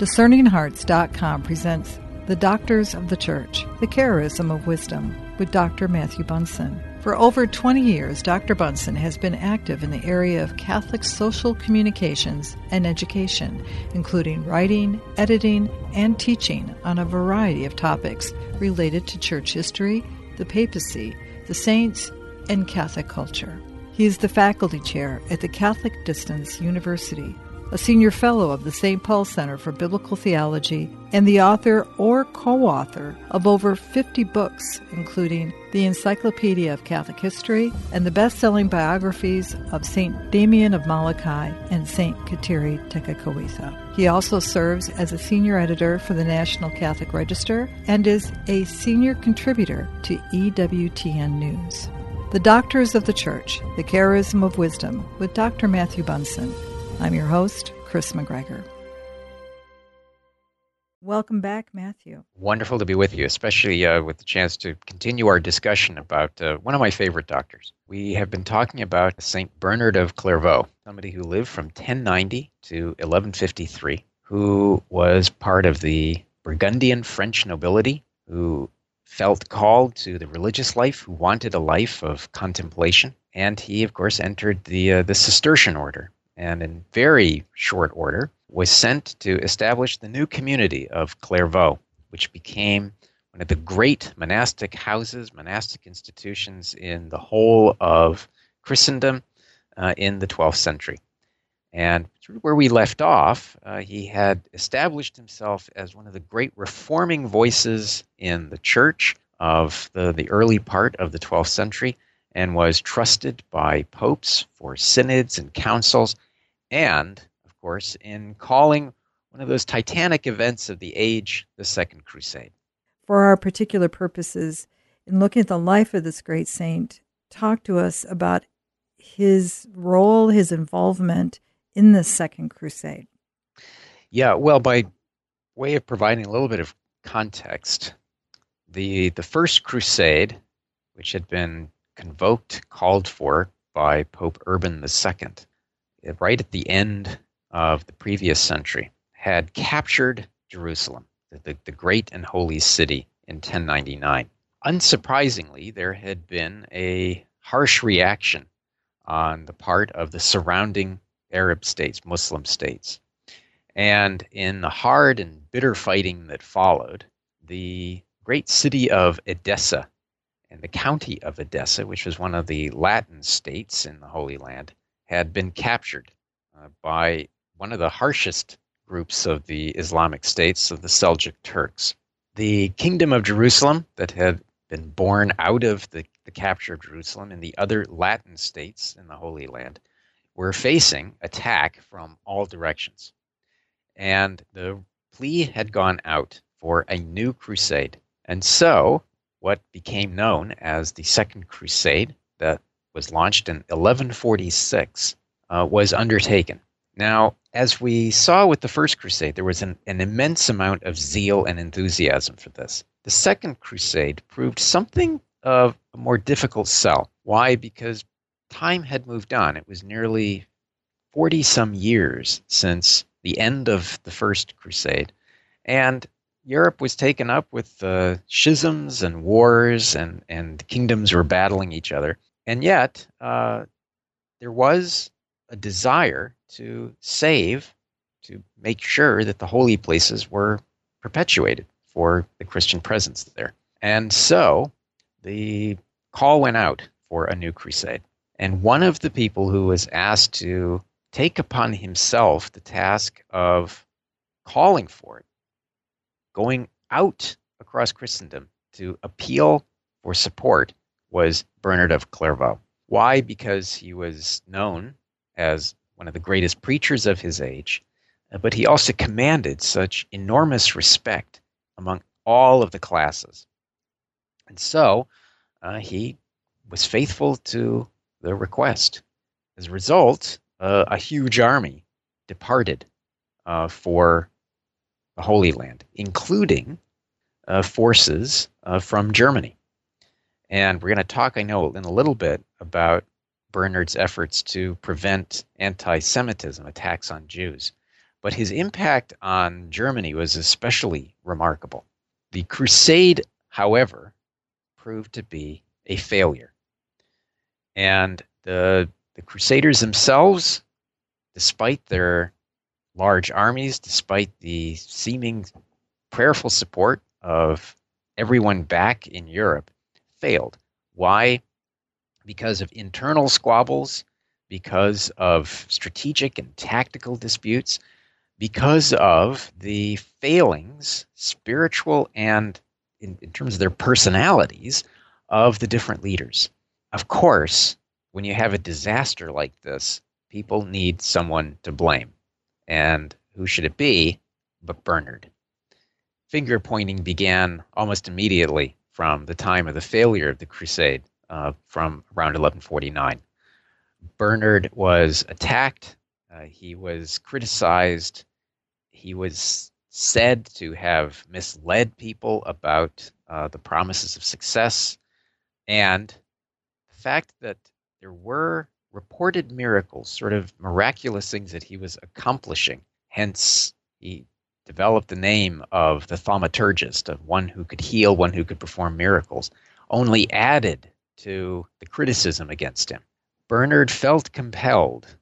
DiscerningHearts.com presents The Doctors of the Church, The Charism of Wisdom, with Dr. Matthew Bunson. For over 20 years, Dr. Bunson has been active in the area of Catholic social communications and education, including writing, editing, and teaching on a variety of topics related to church history, the papacy, the saints, and Catholic culture. He is the faculty chair at the Catholic Distance University, a senior fellow of the St. Paul Center for Biblical Theology, and the author or co author of over 50 books, including the Encyclopedia of Catholic History and the best selling biographies of St. Damien of Molokai and St. Kateri Tekakwitha. He also serves as a senior editor for the National Catholic Register and is a senior contributor to EWTN News. The Doctors of the Church, The Charism of Wisdom, with Dr. Matthew Bunson. I'm your host, Chris McGregor. Welcome back, Matthew. Wonderful to be with you, especially uh, with the chance to continue our discussion about uh, one of my favorite doctors. We have been talking about St. Bernard of Clairvaux, somebody who lived from 1090 to 1153, who was part of the Burgundian French nobility, who felt called to the religious life, who wanted a life of contemplation. And he, of course, entered the, uh, the Cistercian order, and in very short order was sent to establish the new community of Clairvaux, which became one of the great monastic houses, monastic institutions in the whole of Christendom uh, in the 12th century. And where we left off, uh, he had established himself as one of the great reforming voices in the church of the, the early part of the 12th century and was trusted by popes for synods and councils and, of course, in calling one of those titanic events of the age the Second Crusade. For our particular purposes, in looking at the life of this great saint, talk to us about his role, his involvement in the Second Crusade. Yeah, well, by way of providing a little bit of context, the the First Crusade, which had been convoked, called for by Pope Urban II, Uh, right at the end of the previous century, had captured Jerusalem, the, the great and holy city, in 1099. Unsurprisingly, there had been a harsh reaction on the part of the surrounding Arab states, Muslim states. And in the hard and bitter fighting that followed, the great city of Edessa and the county of Edessa, which was one of the Latin states in the Holy Land, had been captured uh, by one of the harshest groups of the Islamic states, of the Seljuk Turks. The kingdom of Jerusalem, that had been born out of the, the capture of Jerusalem, and the other Latin states in the Holy Land, were facing attack from all directions. And the plea had gone out for a new crusade. And so, what became known as the Second Crusade, that was launched in 1146, uh, was undertaken. Now, as we saw with the First Crusade, there was an, an immense amount of zeal and enthusiasm for this. The Second Crusade proved something of a more difficult sell. Why? Because time had moved on. It was nearly 40 some years since the end of the First Crusade. And Europe was taken up with uh, schisms and wars, and, and kingdoms were battling each other. And yet, uh, there was a desire to save, to make sure that the holy places were perpetuated for the Christian presence there. And so the call went out for a new crusade. And one of the people who was asked to take upon himself the task of calling for it, going out across Christendom to appeal for support, was Bernard of Clairvaux. Why? Because he was known as one of the greatest preachers of his age, uh, but he also commanded such enormous respect among all of the classes. And so uh, he was faithful to the request. As a result, uh, a huge army departed uh, for the Holy Land, including uh, forces uh, from Germany. And we're going to talk, I know, in a little bit about Bernard's efforts to prevent anti Semitism, attacks on Jews. But his impact on Germany was especially remarkable. The crusade, however, proved to be a failure. And the, the Crusaders themselves, despite their large armies, despite the seeming prayerful support of everyone back in Europe, failed. Why? Because of internal squabbles, because of strategic and tactical disputes, because of the failings, spiritual and in, in terms of their personalities, of the different leaders. Of course, when you have a disaster like this, people need someone to blame. And who should it be but Bernard? Finger pointing began almost immediately from the time of the failure of the crusade uh, from around 1149. Bernard was attacked, uh, he was criticized, he was said to have misled people about uh, the promises of success, and the fact that there were reported miracles, sort of miraculous things that he was accomplishing. Hence, he developed the name of the thaumaturgist, of one who could heal, one who could perform miracles, only added to the criticism against him. Bernard felt compelled,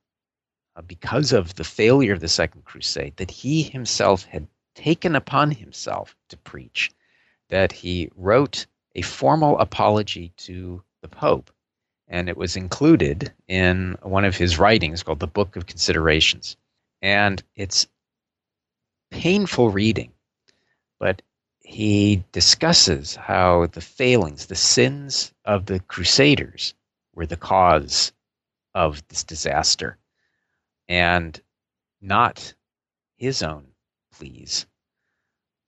uh, because of the failure of the Second Crusade, that he himself had taken upon himself to preach, that he wrote a formal apology to the Pope and it was included in one of his writings called the Book of Considerations. And it's painful reading, but he discusses how the failings, the sins of the Crusaders were the cause of this disaster and not his own pleas,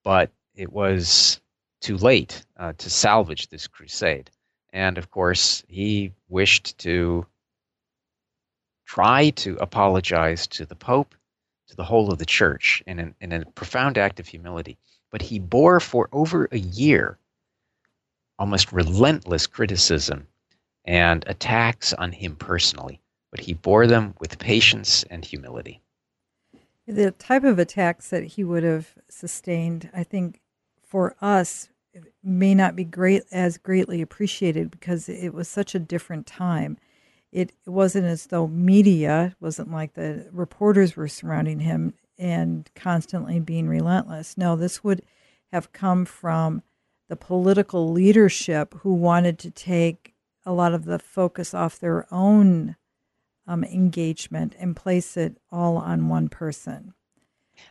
but it was too late uh, to salvage this crusade. And of course, he wished to try to apologize to the Pope, to the whole of the church, in, an, in a profound act of humility. But he bore for over a year almost relentless criticism and attacks on him personally, but he bore them with patience and humility. The type of attacks that he would have sustained, I think, for us may not be great as greatly appreciated because it was such a different time. It, wasn't as though media wasn't like the reporters were surrounding him and constantly being relentless. No, this would have come from the political leadership who wanted to take a lot of the focus off their own um, engagement and place it all on one person.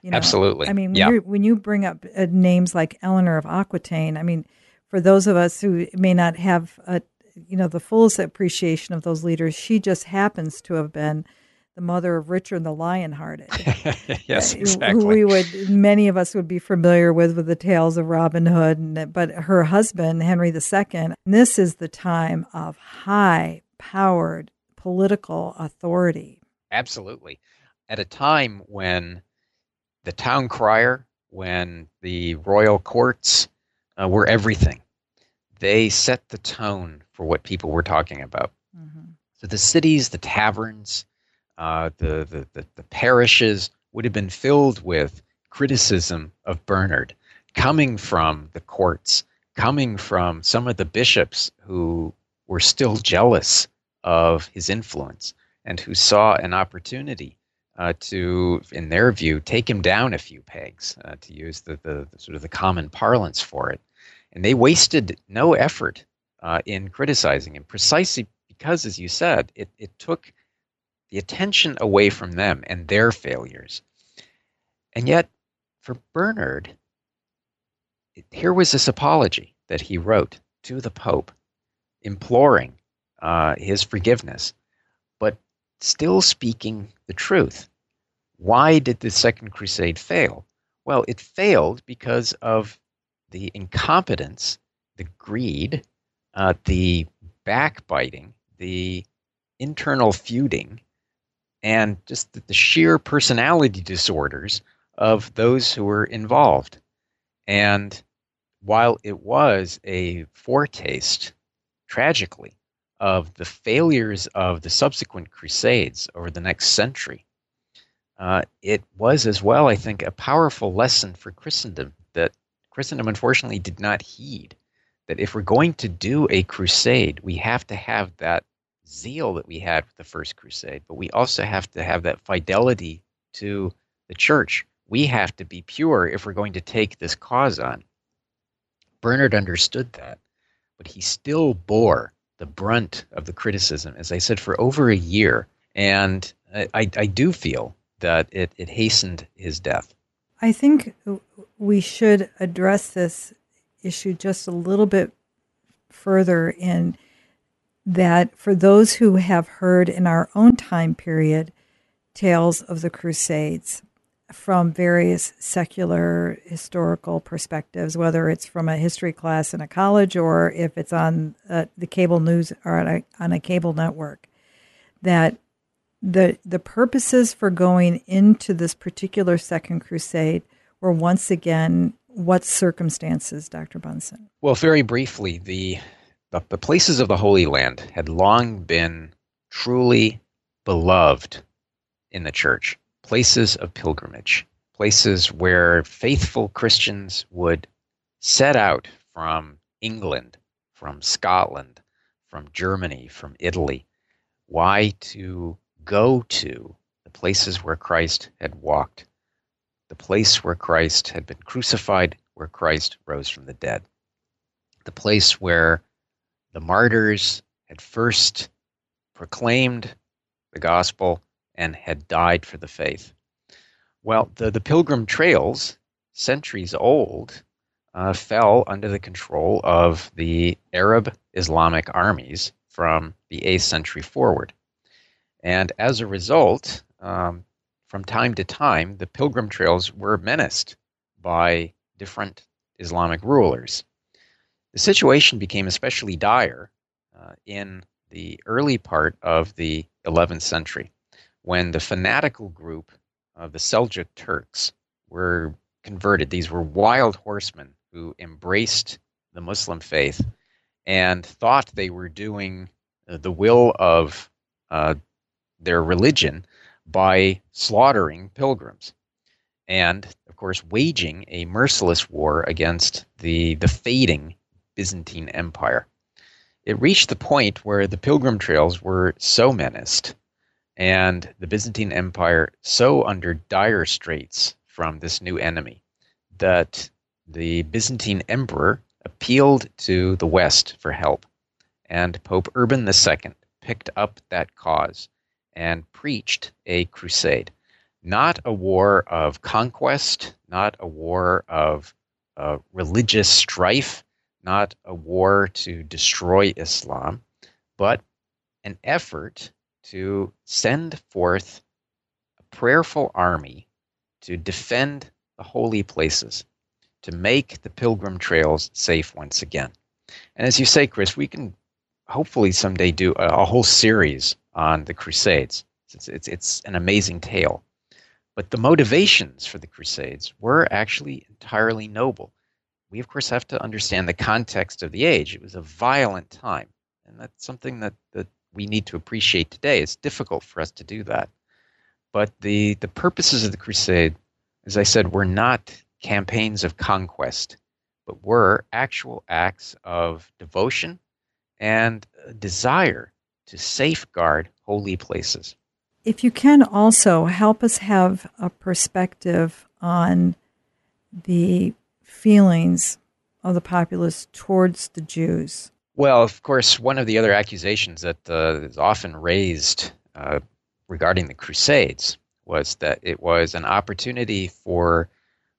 You know, Absolutely. I mean, when, yeah. when you bring up uh, names like Eleanor of Aquitaine, I mean, for those of us who may not have a, you know, the fullest appreciation of those leaders, she just happens to have been the mother of Richard the Lionhearted. yes, uh, exactly. Who we would, many of us would be familiar with, with the tales of Robin Hood, and, but her husband, Henry II, this is the time of high powered political authority. Absolutely. At a time when the town crier, when the royal courts uh, were everything. They set the tone for what people were talking about. Mm-hmm. So the cities, the taverns, uh, the, the, the, the parishes would have been filled with criticism of Bernard coming from the courts, coming from some of the bishops who were still jealous of his influence and who saw an opportunity uh, to, in their view, take him down a few pegs, uh, to use the, the, the, sort of the common parlance for it. And they wasted no effort uh, in criticizing him, precisely because, as you said, it, it took the attention away from them and their failures. And yet, for Bernard, here was this apology that he wrote to the Pope, imploring uh, his forgiveness, but still speaking the truth. Why did the Second Crusade fail? Well, it failed because of the incompetence, the greed, uh, the backbiting, the internal feuding, and just the, the sheer personality disorders of those who were involved. And while it was a foretaste, tragically, of the failures of the subsequent crusades over the next century, uh, it was as well, I think, a powerful lesson for Christendom that Christendom unfortunately did not heed. That if we're going to do a crusade, we have to have that zeal that we had with the first crusade, but we also have to have that fidelity to the church. We have to be pure if we're going to take this cause on. Bernard understood that, but he still bore the brunt of the criticism, as I said, for over a year. And I, I do feel that it, it hastened his death. I think we should address this issue just a little bit further in that for those who have heard in our own time period tales of the Crusades from various secular historical perspectives, whether it's from a history class in a college or if it's on uh, the cable news or on a, on a cable network, that the the purposes for going into this particular Second Crusade were once again what circumstances, Dr. Bunson? Well, very briefly, the the, the places of the Holy Land had long been truly beloved in the church, places of pilgrimage, places where faithful Christians would set out from England, from Scotland, from Germany, from Italy. Why? To go to the places where Christ had walked, the place where Christ had been crucified, where Christ rose from the dead, the place where the martyrs had first proclaimed the gospel and had died for the faith. Well, the, the Pilgrim Trails, centuries old, uh, fell under the control of the Arab Islamic armies from the 8th century forward. And as a result, um, from time to time, the Pilgrim Trails were menaced by different Islamic rulers. The situation became especially dire uh, in the early part of the 11th century when the fanatical group of the Seljuk Turks were converted. These were wild horsemen who embraced the Muslim faith and thought they were doing uh, the will of uh, their religion by slaughtering pilgrims and, of course, waging a merciless war against the, the fading Byzantine Empire. It reached the point where the pilgrim trails were so menaced and the Byzantine Empire so under dire straits from this new enemy that the Byzantine emperor appealed to the West for help. And Pope Urban II picked up that cause and preached a crusade. Not a war of conquest, not a war of uh, religious strife, not a war to destroy Islam, but an effort to send forth a prayerful army to defend the holy places, to make the pilgrim trails safe once again. And as you say, Chris, we can hopefully someday do a, a whole series on the Crusades. It's, it's, it's an amazing tale. But the motivations for the Crusades were actually entirely noble we of course have to understand the context of the age. It was a violent time, and that's something that, that we need to appreciate today. It's difficult for us to do that. But the, the purposes of the crusade, as I said, were not campaigns of conquest, but were actual acts of devotion and desire to safeguard holy places. If you can also help us have a perspective on the feelings of the populace towards the Jews? Well, of course, one of the other accusations that uh, is often raised uh, regarding the Crusades was that it was an opportunity for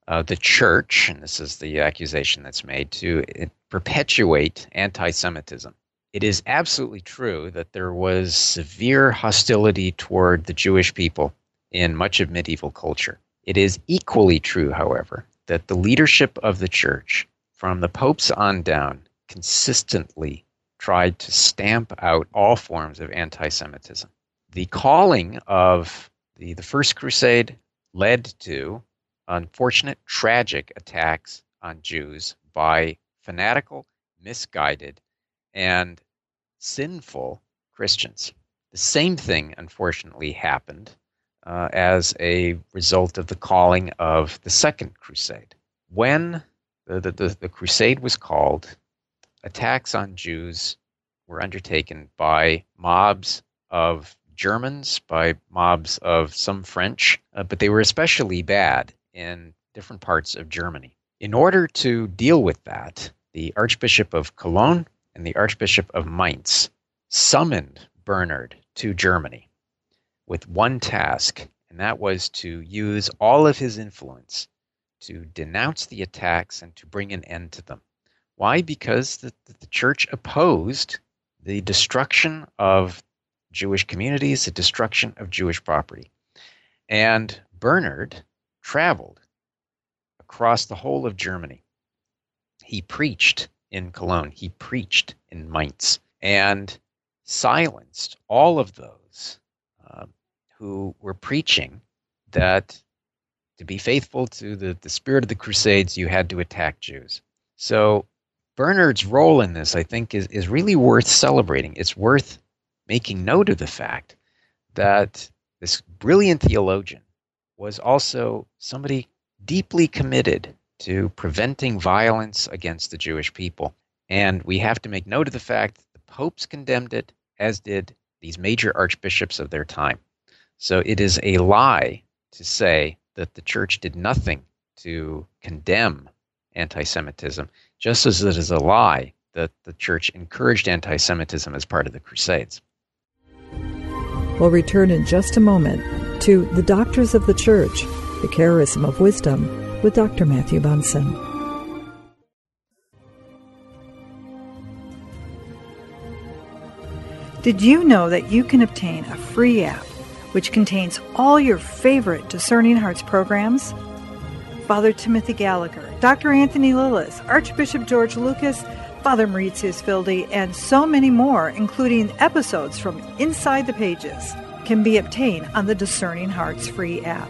uh, the church, and this is the accusation that's made, to uh, perpetuate anti Semitism. It is absolutely true that there was severe hostility toward the Jewish people in much of medieval culture. It is equally true, however, that the leadership of the church, from the popes on down, consistently tried to stamp out all forms of anti Semitism. The calling of the, the First Crusade led to unfortunate, tragic attacks on Jews by fanatical, misguided, and sinful Christians. The same thing, unfortunately, happened uh, as a result of the calling of the Second Crusade. When the, the, the, the crusade was called, attacks on Jews were undertaken by mobs of Germans, by mobs of some French, uh, but they were especially bad in different parts of Germany. In order to deal with that, the Archbishop of Cologne and the Archbishop of Mainz summoned Bernard to Germany with one task, and that was to use all of his influence to denounce the attacks and to bring an end to them. Why? Because the, the church opposed the destruction of Jewish communities, the destruction of Jewish property. And Bernard traveled across the whole of Germany. He preached in Cologne, he preached in Mainz, and silenced all of those uh, who were preaching that to be faithful to the, the spirit of the Crusades, you had to attack Jews. So Bernard's role in this, I think, is, is really worth celebrating. It's worth making note of the fact that this brilliant theologian was also somebody deeply committed to preventing violence against the Jewish people. And we have to make note of the fact that the popes condemned it, as did these major archbishops of their time. So it is a lie to say that the church did nothing to condemn anti Semitism, just as it is a lie that the church encouraged anti Semitism as part of the Crusades. We'll return in just a moment to The Doctors of the Church, the Charism of Wisdom, with Dr. Matthew Bunson. Did you know that you can obtain a free app which contains all your favorite Discerning Hearts programs? Father Timothy Gallagher, Dr. Anthony Lilles, Archbishop George Lucas, Father Maurizio Fildi, and so many more, including episodes from Inside the Pages, can be obtained on the Discerning Hearts free app.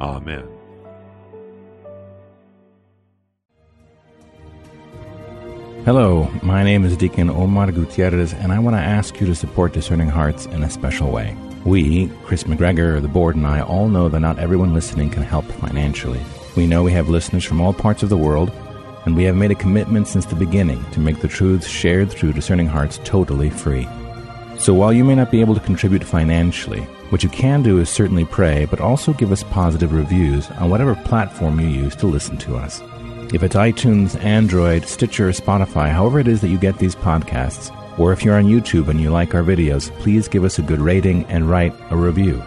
Amen. Hello, my name is Deacon Omar Gutierrez, and I want to ask you to support Discerning Hearts in a special way. We, Chris McGregor, the board, and I all know that not everyone listening can help financially. We know we have listeners from all parts of the world, and we have made a commitment since the beginning to make the truths shared through Discerning Hearts totally free. So while you may not be able to contribute financially, what you can do is certainly pray, but also give us positive reviews on whatever platform you use to listen to us. If it's iTunes, Android, Stitcher, Spotify, however it is that you get these podcasts, or if you're on YouTube and you like our videos, please give us a good rating and write a review.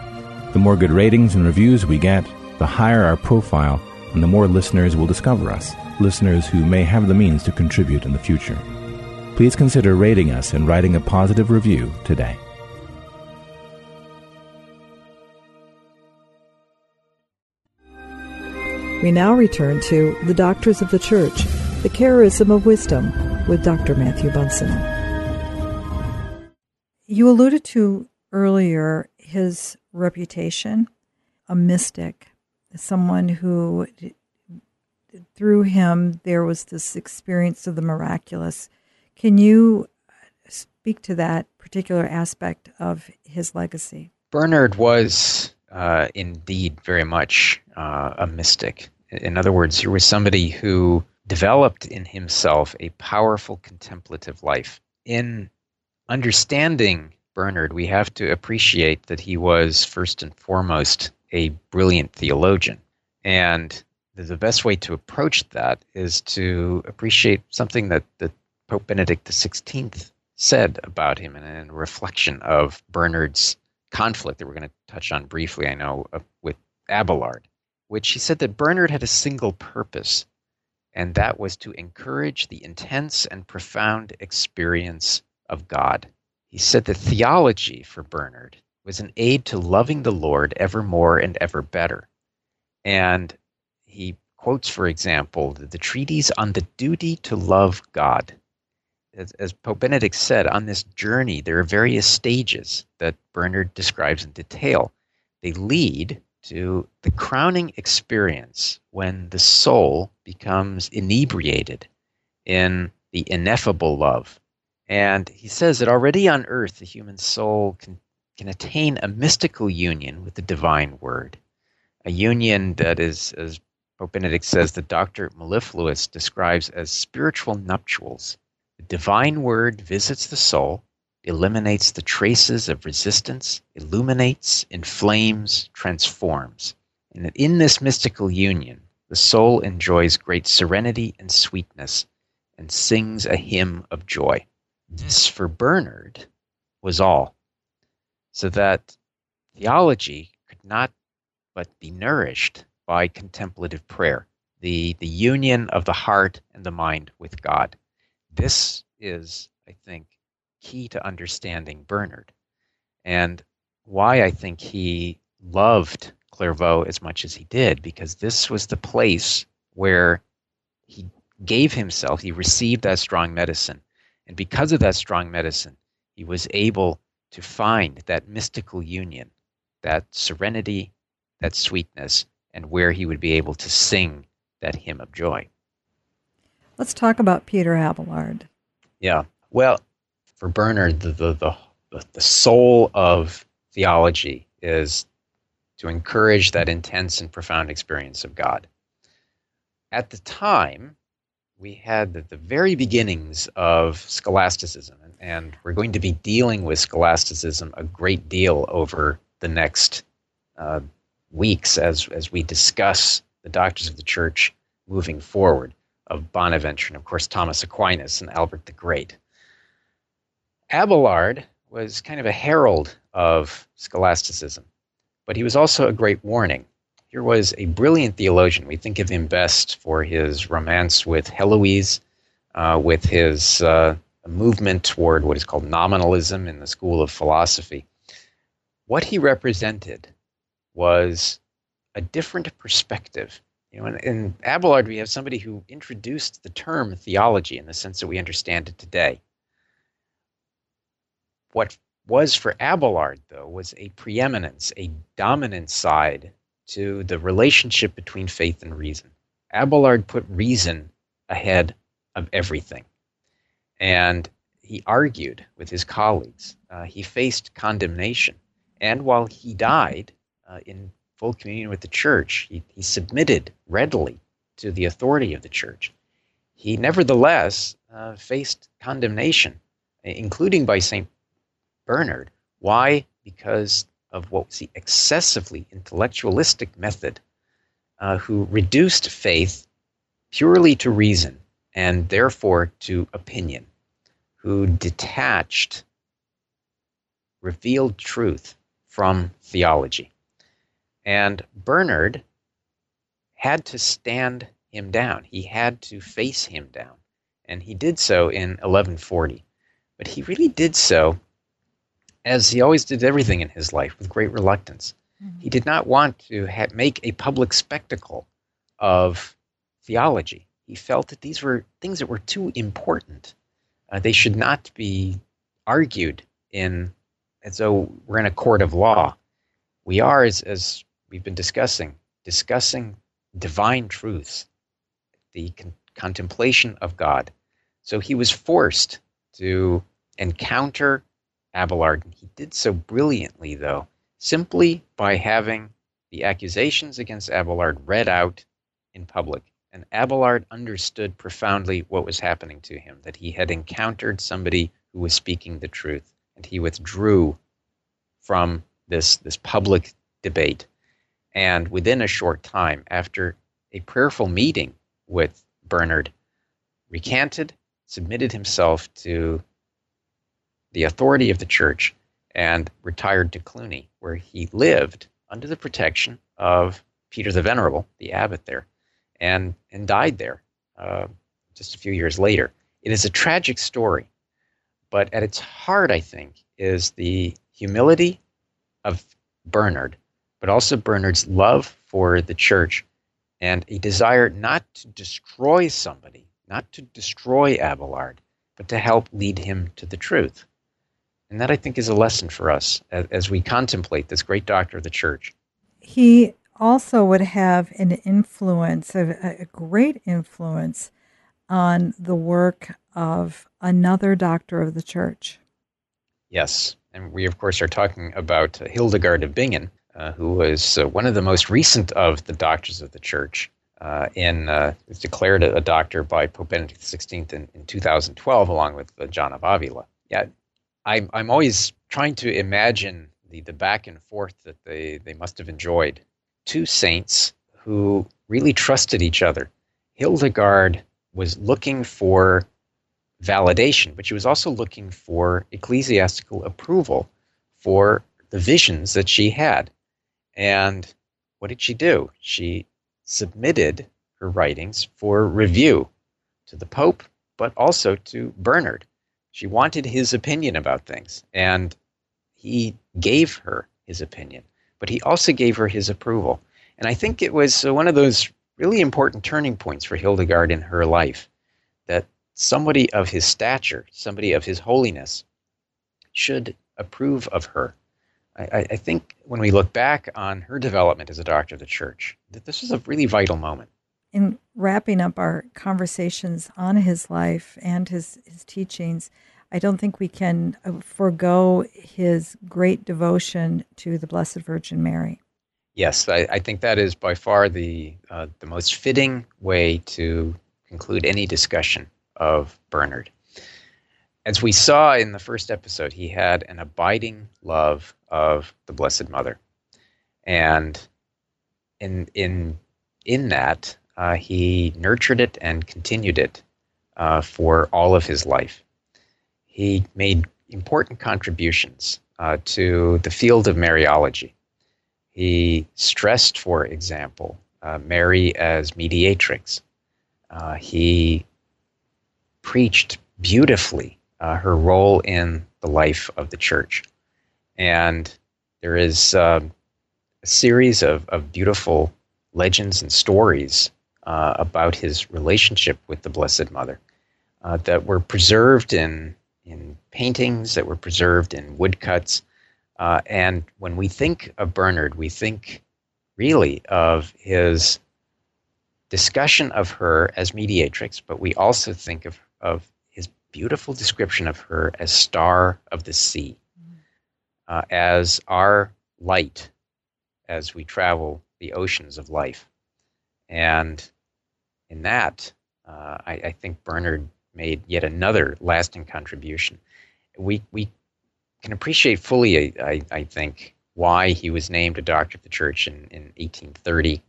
The more good ratings and reviews we get, the higher our profile and the more listeners will discover us, listeners who may have the means to contribute in the future. Please consider rating us and writing a positive review today. We now return to The Doctors of the Church, the Charism of Wisdom, with Dr. Matthew Bunson. You alluded to earlier his reputation, a mystic, someone who, through him, there was this experience of the miraculous. Can you speak to that particular aspect of his legacy? Bernard was uh, indeed very much uh, a mystic. In other words, he was somebody who developed in himself a powerful contemplative life. In understanding Bernard, we have to appreciate that he was first and foremost a brilliant theologian. And the best way to approach that is to appreciate something that, that Pope Benedict XVI said about him in a reflection of Bernard's conflict that we're going to touch on briefly, I know, uh, with Abelard, which he said that Bernard had a single purpose, and that was to encourage the intense and profound experience of God. He said that theology for Bernard was an aid to loving the Lord ever more and ever better. And he quotes, for example, the, the treatise on the duty to love God. As, as, Pope Benedict said, on this journey, there are various stages that Bernard describes in detail. They lead to the crowning experience when the soul becomes inebriated in the ineffable love. And he says that already on earth, the human soul can, can attain a mystical union with the divine word, a union that is, as Pope Benedict says, that Dr. Mellifluus describes as spiritual nuptials. The divine word visits the soul eliminates the traces of resistance, illuminates, inflames, transforms. And in this mystical union, the soul enjoys great serenity and sweetness and sings a hymn of joy. Hmm. This, for Bernard, was all. So that theology could not but be nourished by contemplative prayer, the, the union of the heart and the mind with God. This is, I think, key to understanding Bernard and why I think he loved Clairvaux as much as he did, because this was the place where he gave himself, he received that strong medicine. And because of that strong medicine, he was able to find that mystical union, that serenity, that sweetness, and where he would be able to sing that hymn of joy. Let's talk about Peter Abelard. Yeah. Well, for Bernard, the, the, the, the soul of theology is to encourage that intense and profound experience of God. At the time, we had the, the very beginnings of scholasticism, and, and, we're going to be dealing with scholasticism a great deal over the next uh, weeks as, as we discuss the doctors of the church moving forward of Bonaventure and, of course, Thomas Aquinas and Albert the Great. Abelard was kind of a herald of scholasticism, but he was also a great warning. Here was a brilliant theologian. We think of him best for his romance with Heloise, uh, with his uh, movement toward what is called nominalism in the school of philosophy. What he represented was a different perspective. You know, in, in Abelard, we have somebody who introduced the term theology in the sense that we understand it today. What was for Abelard, though, was a preeminence, a dominant side to the relationship between faith and reason. Abelard put reason ahead of everything. And he argued with his colleagues. Uh, he faced condemnation. And while he died uh, in full communion with the church, he, he submitted readily to the authority of the church. He nevertheless uh, faced condemnation, including by St. Bernard. Why? Because of what was the excessively intellectualistic method, uh, who reduced faith purely to reason and therefore to opinion, who detached revealed truth from theology. And Bernard had to stand him down. He had to face him down. And he did so in 1140. But he really did so as he always did everything in his life with great reluctance. Mm-hmm. He did not want to ha- make a public spectacle of theology. He felt that these were things that were too important. Uh, they should not be argued in as though we're in a court of law. We are, as, as we've been discussing, discussing divine truths, the con- contemplation of God. So he was forced to encounter Abelard. And he did so brilliantly, though, simply by having the accusations against Abelard read out in public. And Abelard understood profoundly what was happening to him, that he had encountered somebody who was speaking the truth, and he withdrew from this, this public debate. And within a short time, after a prayerful meeting with Bernard, recanted, submitted himself to the authority of the church, and retired to Cluny, where he lived under the protection of Peter the Venerable, the abbot there, and, and died there uh, just a few years later. It is a tragic story, but at its heart, I think, is the humility of Bernard, but also Bernard's love for the church and a desire not to destroy somebody, not to destroy Abelard, but to help lead him to the truth. And that I think is a lesson for us as, as we contemplate this great doctor of the church. He also would have an influence, a, a great influence on the work of another doctor of the church. Yes, and we, of course, are talking about Hildegard of Bingen, uh, who was uh, one of the most recent of the doctors of the church. Uh, in uh, was declared a, a, doctor by Pope Benedict XVI in, in 2012, along with uh, John of Avila. Yeah, I'm I'm always trying to imagine the the back and forth that they they must have enjoyed. Two saints who really trusted each other. Hildegard was looking for validation, but she was also looking for ecclesiastical approval for the visions that she had. And what did she do? She submitted her writings for review to the Pope, but also to Bernard. She wanted his opinion about things, and he gave her his opinion, but he also gave her his approval. And I think it was uh, one of those really important turning points for Hildegard in her life that somebody of his stature, somebody of his holiness, should approve of her. I, I, think when we look back on her development as a doctor of the church, that this was a really vital moment. In wrapping up our conversations on his life and his, his teachings, I don't think we can uh, forego his great devotion to the Blessed Virgin Mary. Yes, I, I think that is by far the uh, the most fitting way to conclude any discussion of Bernard. As we saw in the first episode, he had an abiding love of the Blessed Mother, and in in in that uh, he nurtured it and continued it uh, for all of his life. He made important contributions uh, to the field of Mariology. He stressed, for example, uh, Mary as mediatrix. Uh, he preached beautifully uh, her role in the life of the church. And there is uh, a series of, of beautiful legends and stories uh, about his relationship with the Blessed Mother uh, that were preserved in, in paintings, that were preserved in woodcuts. Uh, and when we think of Bernard, we think really of his discussion of her as mediatrix, but we also think of of beautiful description of her as star of the sea, uh, as our light as we travel the oceans of life. And in that, uh, I, I, think Bernard made yet another lasting contribution. We, we can appreciate fully, I, I think, why he was named a doctor of the church in, in 1830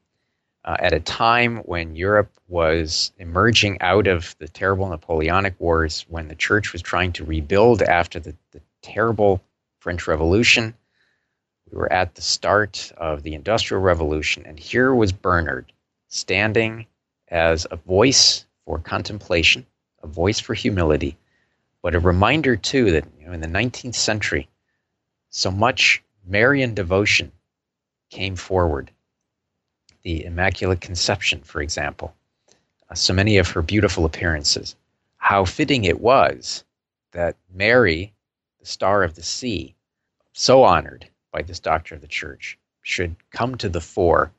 uh, at a time when Europe was emerging out of the terrible Napoleonic Wars, when the church was trying to rebuild after the, the terrible French Revolution. We were at the start of the Industrial Revolution, and here was Bernard standing as a voice for contemplation, a voice for humility, but a reminder, too, that you know, in the 19th century, so much Marian devotion came forward the Immaculate Conception, for example, uh, so many of her beautiful appearances, how fitting it was that Mary, the star of the sea, so honored by this doctor of the church, should come to the fore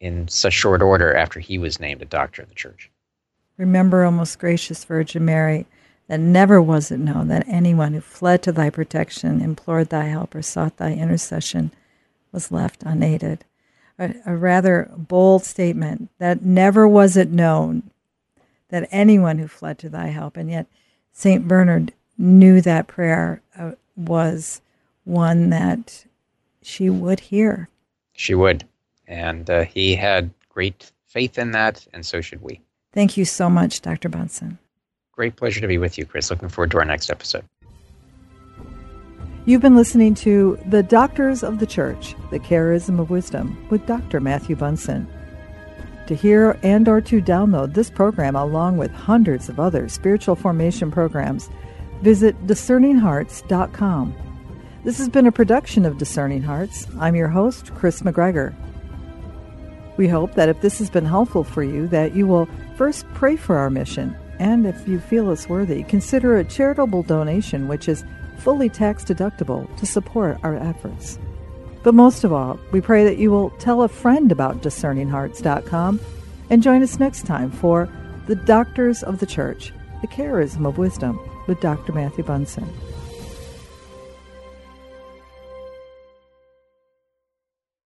in such short order after he was named a doctor of the church. Remember, O most gracious Virgin Mary, that never was it known that anyone who fled to thy protection, implored thy help, or sought thy intercession was left unaided a, a rather bold statement that never was it known that anyone who fled to thy help, and yet St. Bernard knew that prayer uh, was one that she would hear. She would. And uh, he had great faith in that, and so should we. Thank you so much, Dr. Bunson. Great pleasure to be with you, Chris. Looking forward to our next episode. You've been listening to The Doctors of the Church, The Charism of Wisdom with Dr. Matthew Bunson. To hear and or to download this program along with hundreds of other spiritual formation programs, visit discerninghearts.com. This has been a production of Discerning Hearts. I'm your host, Chris McGregor. We hope that if this has been helpful for you, that you will first pray for our mission, and if you feel us worthy, consider a charitable donation which is fully tax deductible to support our efforts. But most of all, we pray that you will tell a friend about discerninghearts.com and join us next time for The Doctors of the Church, the Charism of Wisdom with Dr. Matthew Bunson.